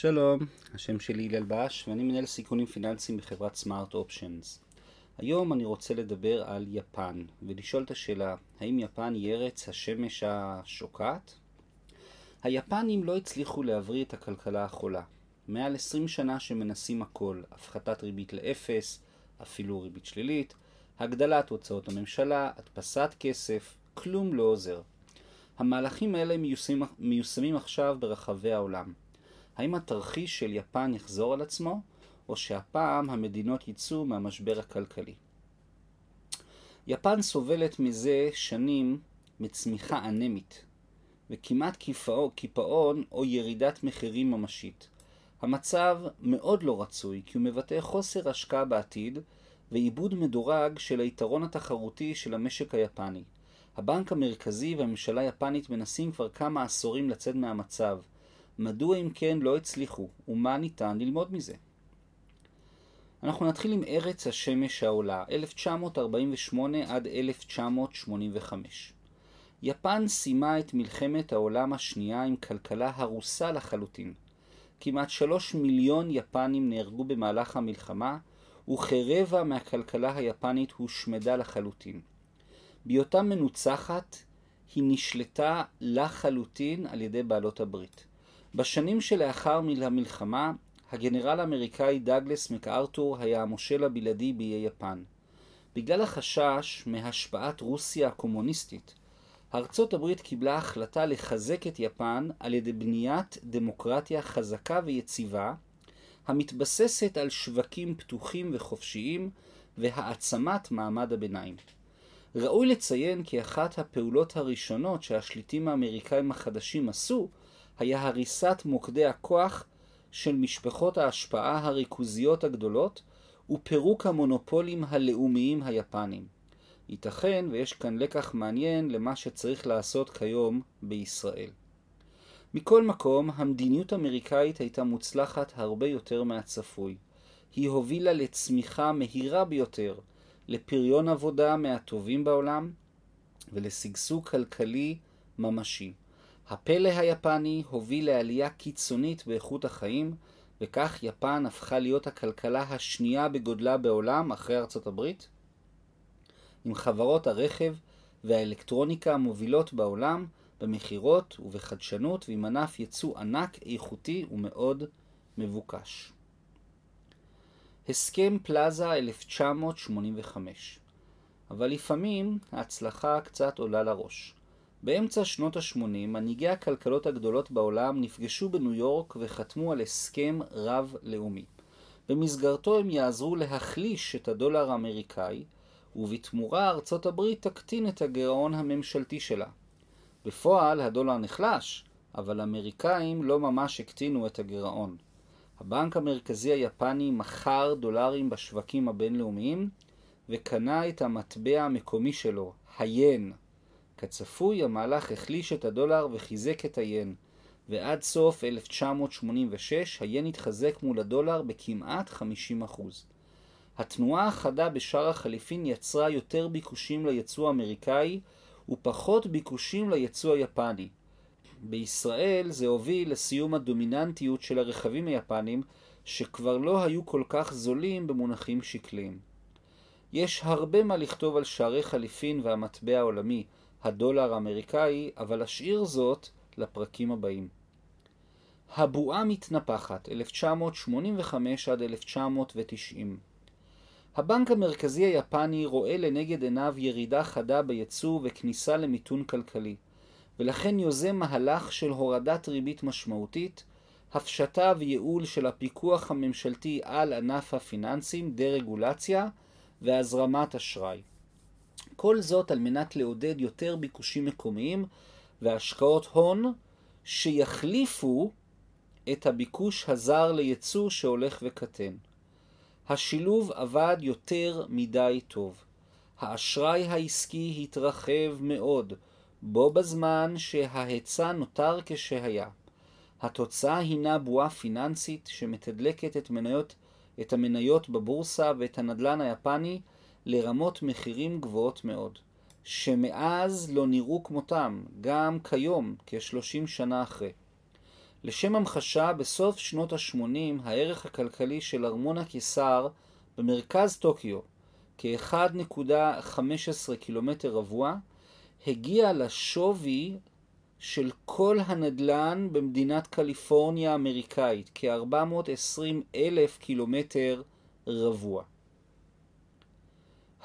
שלום, השם שלי הלל בש ואני מנהל סיכונים פיננסיים בחברת סמארט אופשנס. היום אני רוצה לדבר על יפן ולשאול את השאלה, האם יפן היא ארץ השמש השוקעת? היפנים לא הצליחו להבריא את הכלכלה החולה. מעל 20 שנה שמנסים הכל, הפחתת ריבית לאפס, אפילו ריבית שלילית, הגדלת הוצאות הממשלה, הדפסת כסף, כלום לא עוזר. המהלכים האלה מיושמים, מיושמים עכשיו ברחבי העולם. האם התרחיש של יפן יחזור על עצמו, או שהפעם המדינות יצאו מהמשבר הכלכלי? יפן סובלת מזה שנים מצמיחה אנמית, וכמעט קיפאון או ירידת מחירים ממשית. המצב מאוד לא רצוי, כי הוא מבטא חוסר השקעה בעתיד ועיבוד מדורג של היתרון התחרותי של המשק היפני. הבנק המרכזי והממשלה היפנית מנסים כבר כמה עשורים לצאת מהמצב. מדוע אם כן לא הצליחו, ומה ניתן ללמוד מזה? אנחנו נתחיל עם ארץ השמש העולה, 1948 עד 1985. יפן סיימה את מלחמת העולם השנייה עם כלכלה הרוסה לחלוטין. כמעט שלוש מיליון יפנים נהרגו במהלך המלחמה, וכרבע מהכלכלה היפנית הושמדה לחלוטין. בהיותה מנוצחת, היא נשלטה לחלוטין על ידי בעלות הברית. בשנים שלאחר המלחמה, הגנרל האמריקאי דאגלס מקארתור היה המושל הבלעדי באיי יפן. בגלל החשש מהשפעת רוסיה הקומוניסטית, ארצות הברית קיבלה החלטה לחזק את יפן על ידי בניית דמוקרטיה חזקה ויציבה, המתבססת על שווקים פתוחים וחופשיים והעצמת מעמד הביניים. ראוי לציין כי אחת הפעולות הראשונות שהשליטים האמריקאים החדשים עשו היה הריסת מוקדי הכוח של משפחות ההשפעה הריכוזיות הגדולות ופירוק המונופולים הלאומיים היפניים. ייתכן ויש כאן לקח מעניין למה שצריך לעשות כיום בישראל. מכל מקום, המדיניות האמריקאית הייתה מוצלחת הרבה יותר מהצפוי. היא הובילה לצמיחה מהירה ביותר, לפריון עבודה מהטובים בעולם ולשגשוג כלכלי ממשי. הפלא היפני הוביל לעלייה קיצונית באיכות החיים, וכך יפן הפכה להיות הכלכלה השנייה בגודלה בעולם אחרי ארצות הברית, עם חברות הרכב והאלקטרוניקה המובילות בעולם במכירות ובחדשנות ועם ענף ייצוא ענק, איכותי ומאוד מבוקש. הסכם פלאזה 1985 אבל לפעמים ההצלחה קצת עולה לראש. באמצע שנות ה-80 מנהיגי הכלכלות הגדולות בעולם נפגשו בניו יורק וחתמו על הסכם רב-לאומי. במסגרתו הם יעזרו להחליש את הדולר האמריקאי, ובתמורה ארצות הברית תקטין את הגירעון הממשלתי שלה. בפועל הדולר נחלש, אבל האמריקאים לא ממש הקטינו את הגירעון. הבנק המרכזי היפני מכר דולרים בשווקים הבינלאומיים וקנה את המטבע המקומי שלו, היין. כצפוי, המהלך החליש את הדולר וחיזק את היין, ועד סוף 1986 היין התחזק מול הדולר בכמעט 50%. התנועה החדה בשער החליפין יצרה יותר ביקושים ליצוא האמריקאי ופחות ביקושים ליצוא היפני. בישראל זה הוביל לסיום הדומיננטיות של הרכבים היפנים שכבר לא היו כל כך זולים במונחים שקליים. יש הרבה מה לכתוב על שערי חליפין והמטבע העולמי, הדולר האמריקאי, אבל אשאיר זאת לפרקים הבאים. הבועה מתנפחת, 1985 עד 1990 הבנק המרכזי היפני רואה לנגד עיניו ירידה חדה ביצוא וכניסה למיתון כלכלי, ולכן יוזם מהלך של הורדת ריבית משמעותית, הפשטה וייעול של הפיקוח הממשלתי על ענף הפיננסים, דה-רגולציה והזרמת אשראי. כל זאת על מנת לעודד יותר ביקושים מקומיים והשקעות הון שיחליפו את הביקוש הזר לייצוא שהולך וקטן. השילוב עבד יותר מדי טוב. האשראי העסקי התרחב מאוד, בו בזמן שההיצע נותר כשהיה. התוצאה הינה בועה פיננסית שמתדלקת את, מניות, את המניות בבורסה ואת הנדל"ן היפני לרמות מחירים גבוהות מאוד, שמאז לא נראו כמותם, גם כיום, כ-30 שנה אחרי. לשם המחשה, בסוף שנות ה-80 הערך הכלכלי של ארמון הקיסר במרכז טוקיו, כ-1.15 קילומטר רבוע, הגיע לשווי של כל הנדל"ן במדינת קליפורניה האמריקאית, כ-420 אלף קילומטר רבוע.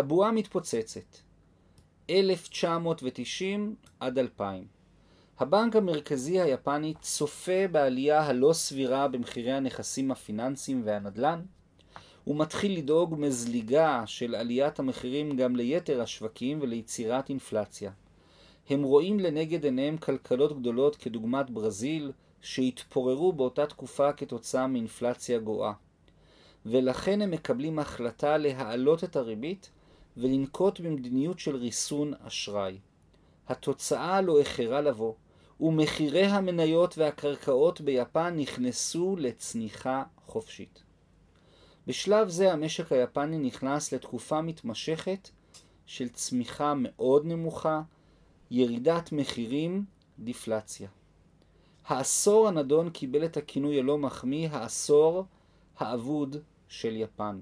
הבועה מתפוצצת 1990 עד 2000 הבנק המרכזי היפני צופה בעלייה הלא סבירה במחירי הנכסים הפיננסיים והנדל"ן. הוא מתחיל לדאוג מזליגה של עליית המחירים גם ליתר השווקים וליצירת אינפלציה. הם רואים לנגד עיניהם כלכלות גדולות כדוגמת ברזיל, שהתפוררו באותה תקופה כתוצאה מאינפלציה גואה. ולכן הם מקבלים החלטה להעלות את הריבית ולנקוט במדיניות של ריסון אשראי. התוצאה לא איחרה לבוא, ומחירי המניות והקרקעות ביפן נכנסו לצניחה חופשית. בשלב זה המשק היפני נכנס לתקופה מתמשכת של צמיחה מאוד נמוכה, ירידת מחירים, דיפלציה. העשור הנדון קיבל את הכינוי הלא מחמיא העשור האבוד של יפן.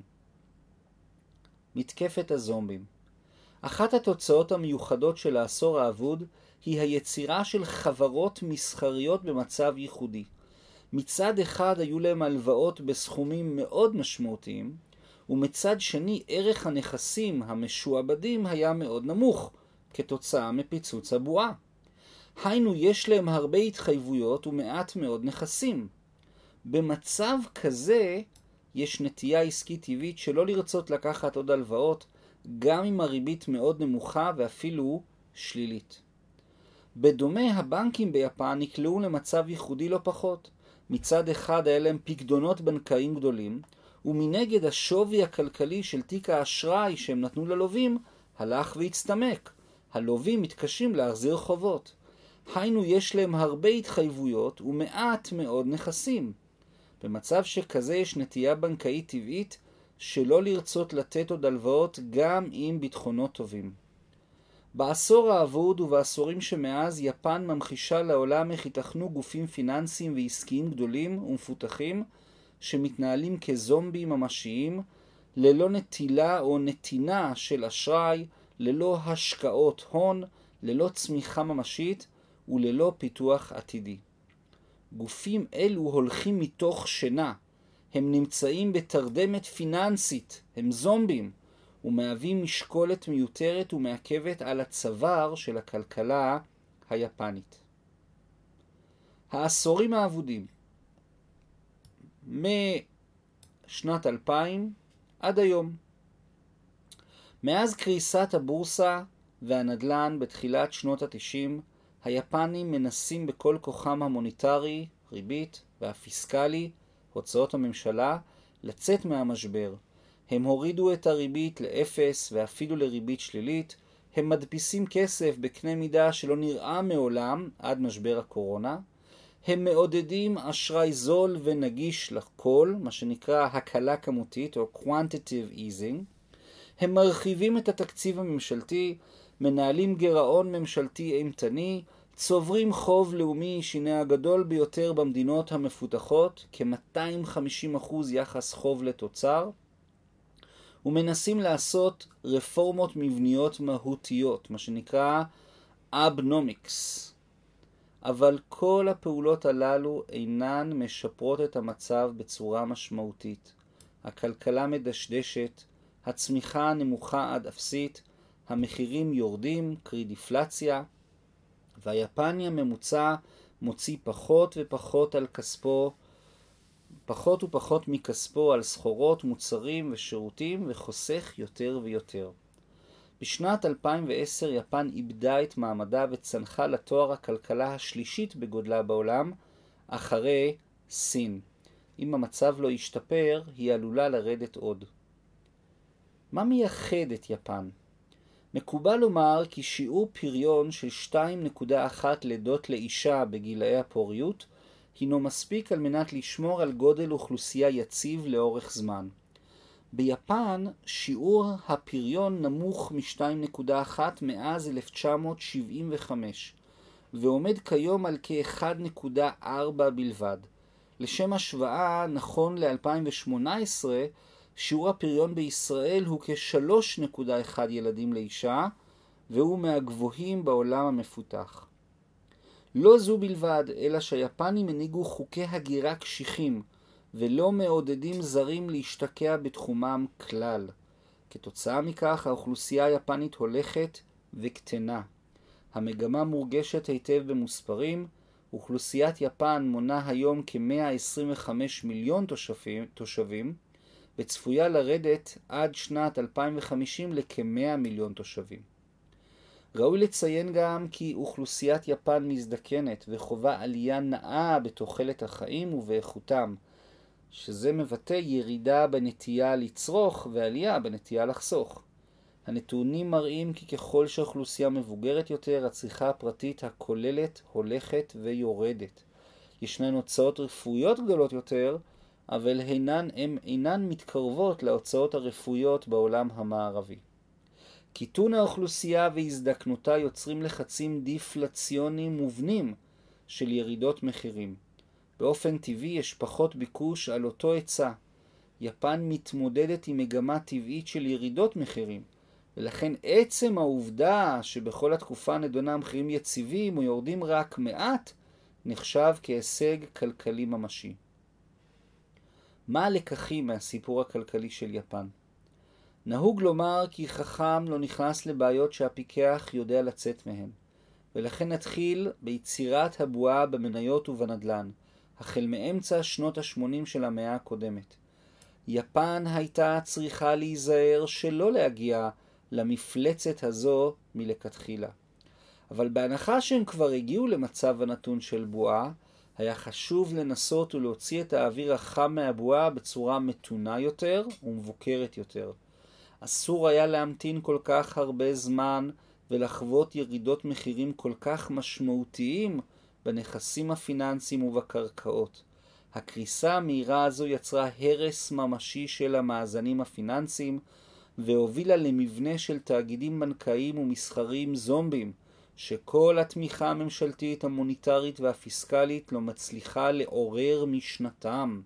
מתקפת הזומבים אחת התוצאות המיוחדות של העשור האבוד היא היצירה של חברות מסחריות במצב ייחודי. מצד אחד היו להם הלוואות בסכומים מאוד משמעותיים, ומצד שני ערך הנכסים המשועבדים היה מאוד נמוך, כתוצאה מפיצוץ הבועה. היינו, יש להם הרבה התחייבויות ומעט מאוד נכסים. במצב כזה, יש נטייה עסקית טבעית שלא לרצות לקחת עוד הלוואות, גם אם הריבית מאוד נמוכה ואפילו שלילית. בדומה, הבנקים ביפן נקלעו למצב ייחודי לא פחות. מצד אחד היה להם פקדונות בנקאיים גדולים, ומנגד השווי הכלכלי של תיק האשראי שהם נתנו ללווים הלך והצטמק. הלווים מתקשים להחזיר חובות. היינו, יש להם הרבה התחייבויות ומעט מאוד נכסים. במצב שכזה יש נטייה בנקאית טבעית שלא לרצות לתת עוד הלוואות גם עם ביטחונות טובים. בעשור האבוד ובעשורים שמאז יפן ממחישה לעולם איך ייתכנו גופים פיננסיים ועסקיים גדולים ומפותחים שמתנהלים כזומבים ממשיים ללא נטילה או נתינה של אשראי, ללא השקעות הון, ללא צמיחה ממשית וללא פיתוח עתידי. גופים אלו הולכים מתוך שינה, הם נמצאים בתרדמת פיננסית, הם זומבים, ומהווים משקולת מיותרת ומעכבת על הצוואר של הכלכלה היפנית. העשורים האבודים משנת 2000 עד היום. מאז קריסת הבורסה והנדל"ן בתחילת שנות התשעים, היפנים מנסים בכל כוחם המוניטרי, ריבית והפיסקלי, הוצאות הממשלה, לצאת מהמשבר. הם הורידו את הריבית לאפס ואפילו לריבית שלילית, הם מדפיסים כסף בקנה מידה שלא נראה מעולם עד משבר הקורונה, הם מעודדים אשראי זול ונגיש לכל, מה שנקרא הקלה כמותית או quantitative easing, הם מרחיבים את התקציב הממשלתי, מנהלים גירעון ממשלתי אימתני, צוברים חוב לאומי שיני הגדול ביותר במדינות המפותחות, כ-250% יחס חוב לתוצר, ומנסים לעשות רפורמות מבניות מהותיות, מה שנקרא אבנומיקס. אבל כל הפעולות הללו אינן משפרות את המצב בצורה משמעותית. הכלכלה מדשדשת, הצמיחה נמוכה עד אפסית, המחירים יורדים, קרי דיפלציה, והיפני הממוצע מוציא פחות ופחות על כספו, פחות ופחות מכספו על סחורות, מוצרים ושירותים, וחוסך יותר ויותר. בשנת 2010 יפן איבדה את מעמדה וצנחה לתואר הכלכלה השלישית בגודלה בעולם, אחרי סין. אם המצב לא ישתפר, היא עלולה לרדת עוד. מה מייחד את יפן? מקובל לומר כי שיעור פריון של 2.1 לידות לאישה בגילאי הפוריות הינו מספיק על מנת לשמור על גודל אוכלוסייה יציב לאורך זמן. ביפן שיעור הפריון נמוך מ-2.1 מאז 1975. ועומד כיום על כ-1.4 בלבד. לשם השוואה, נכון ל-2018, שיעור הפריון בישראל הוא כ-3.1 ילדים לאישה, והוא מהגבוהים בעולם המפותח. לא זו בלבד, אלא שהיפנים הנהיגו חוקי הגירה קשיחים, ולא מעודדים זרים להשתקע בתחומם כלל. כתוצאה מכך האוכלוסייה היפנית הולכת וקטנה. המגמה מורגשת היטב במוספרים, אוכלוסיית יפן מונה היום כ-125 מיליון תושבים, תושבים, וצפויה לרדת עד שנת 2050 לכ-100 מיליון תושבים. ראוי לציין גם כי אוכלוסיית יפן מזדקנת וחווה עלייה נאה בתוחלת החיים ובאיכותם, שזה מבטא ירידה בנטייה לצרוך ועלייה בנטייה לחסוך. הנתונים מראים כי ככל שהאוכלוסייה מבוגרת יותר, הצריכה הפרטית הכוללת הולכת ויורדת. ישנן הוצאות רפואיות גדולות יותר, אבל אינן, הן אינן מתקרבות להוצאות הרפואיות בעולם המערבי. קיטון האוכלוסייה והזדקנותה יוצרים לחצים דיפלציוניים מובנים של ירידות מחירים. באופן טבעי יש פחות ביקוש על אותו היצע. יפן מתמודדת עם מגמה טבעית של ירידות מחירים, ולכן עצם העובדה שבכל התקופה הנדונה המחירים יציבים או יורדים רק מעט, נחשב כהישג כלכלי ממשי. מה הלקחים מהסיפור הכלכלי של יפן? נהוג לומר כי חכם לא נכנס לבעיות שהפיקח יודע לצאת מהן, ולכן נתחיל ביצירת הבועה במניות ובנדל"ן, החל מאמצע שנות ה-80 של המאה הקודמת. יפן הייתה צריכה להיזהר שלא להגיע למפלצת הזו מלכתחילה. אבל בהנחה שהם כבר הגיעו למצב הנתון של בועה, היה חשוב לנסות ולהוציא את האוויר החם מהבועה בצורה מתונה יותר ומבוקרת יותר. אסור היה להמתין כל כך הרבה זמן ולחוות ירידות מחירים כל כך משמעותיים בנכסים הפיננסיים ובקרקעות. הקריסה המהירה הזו יצרה הרס ממשי של המאזנים הפיננסיים והובילה למבנה של תאגידים בנקאיים ומסחריים זומבים, שכל התמיכה הממשלתית, המוניטרית והפיסקלית לא מצליחה לעורר משנתם.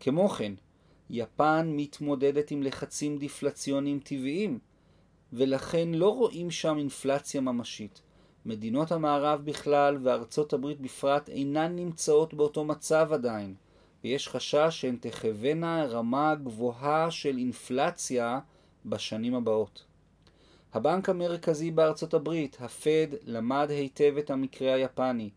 כמו כן, יפן מתמודדת עם לחצים דיפלציוניים טבעיים, ולכן לא רואים שם אינפלציה ממשית. מדינות המערב בכלל וארצות הברית בפרט אינן נמצאות באותו מצב עדיין, ויש חשש שהן תחוונה רמה גבוהה של אינפלציה בשנים הבאות. הבנק המרכזי בארצות הברית, הפד, למד היטב את המקרה היפני,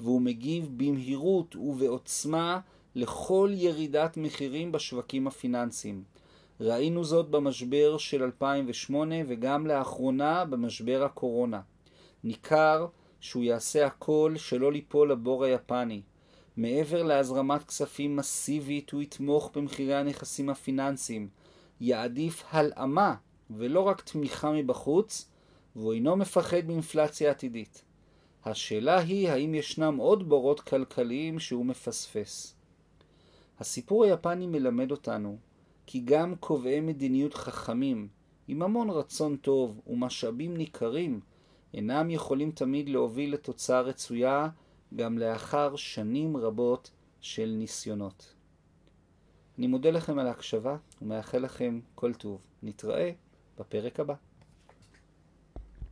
והוא מגיב במהירות ובעוצמה לכל ירידת מחירים בשווקים הפיננסיים. ראינו זאת במשבר של 2008 וגם לאחרונה במשבר הקורונה. ניכר שהוא יעשה הכל שלא ליפול לבור היפני. מעבר להזרמת כספים מסיבית הוא יתמוך במחירי הנכסים הפיננסיים. יעדיף הלאמה ולא רק תמיכה מבחוץ, והוא אינו מפחד מאינפלציה עתידית. השאלה היא האם ישנם עוד בורות כלכליים שהוא מפספס. הסיפור היפני מלמד אותנו כי גם קובעי מדיניות חכמים, עם המון רצון טוב ומשאבים ניכרים, אינם יכולים תמיד להוביל לתוצאה רצויה גם לאחר שנים רבות של ניסיונות. אני מודה לכם על ההקשבה ומאחל לכם כל טוב. נתראה בפרק הבא.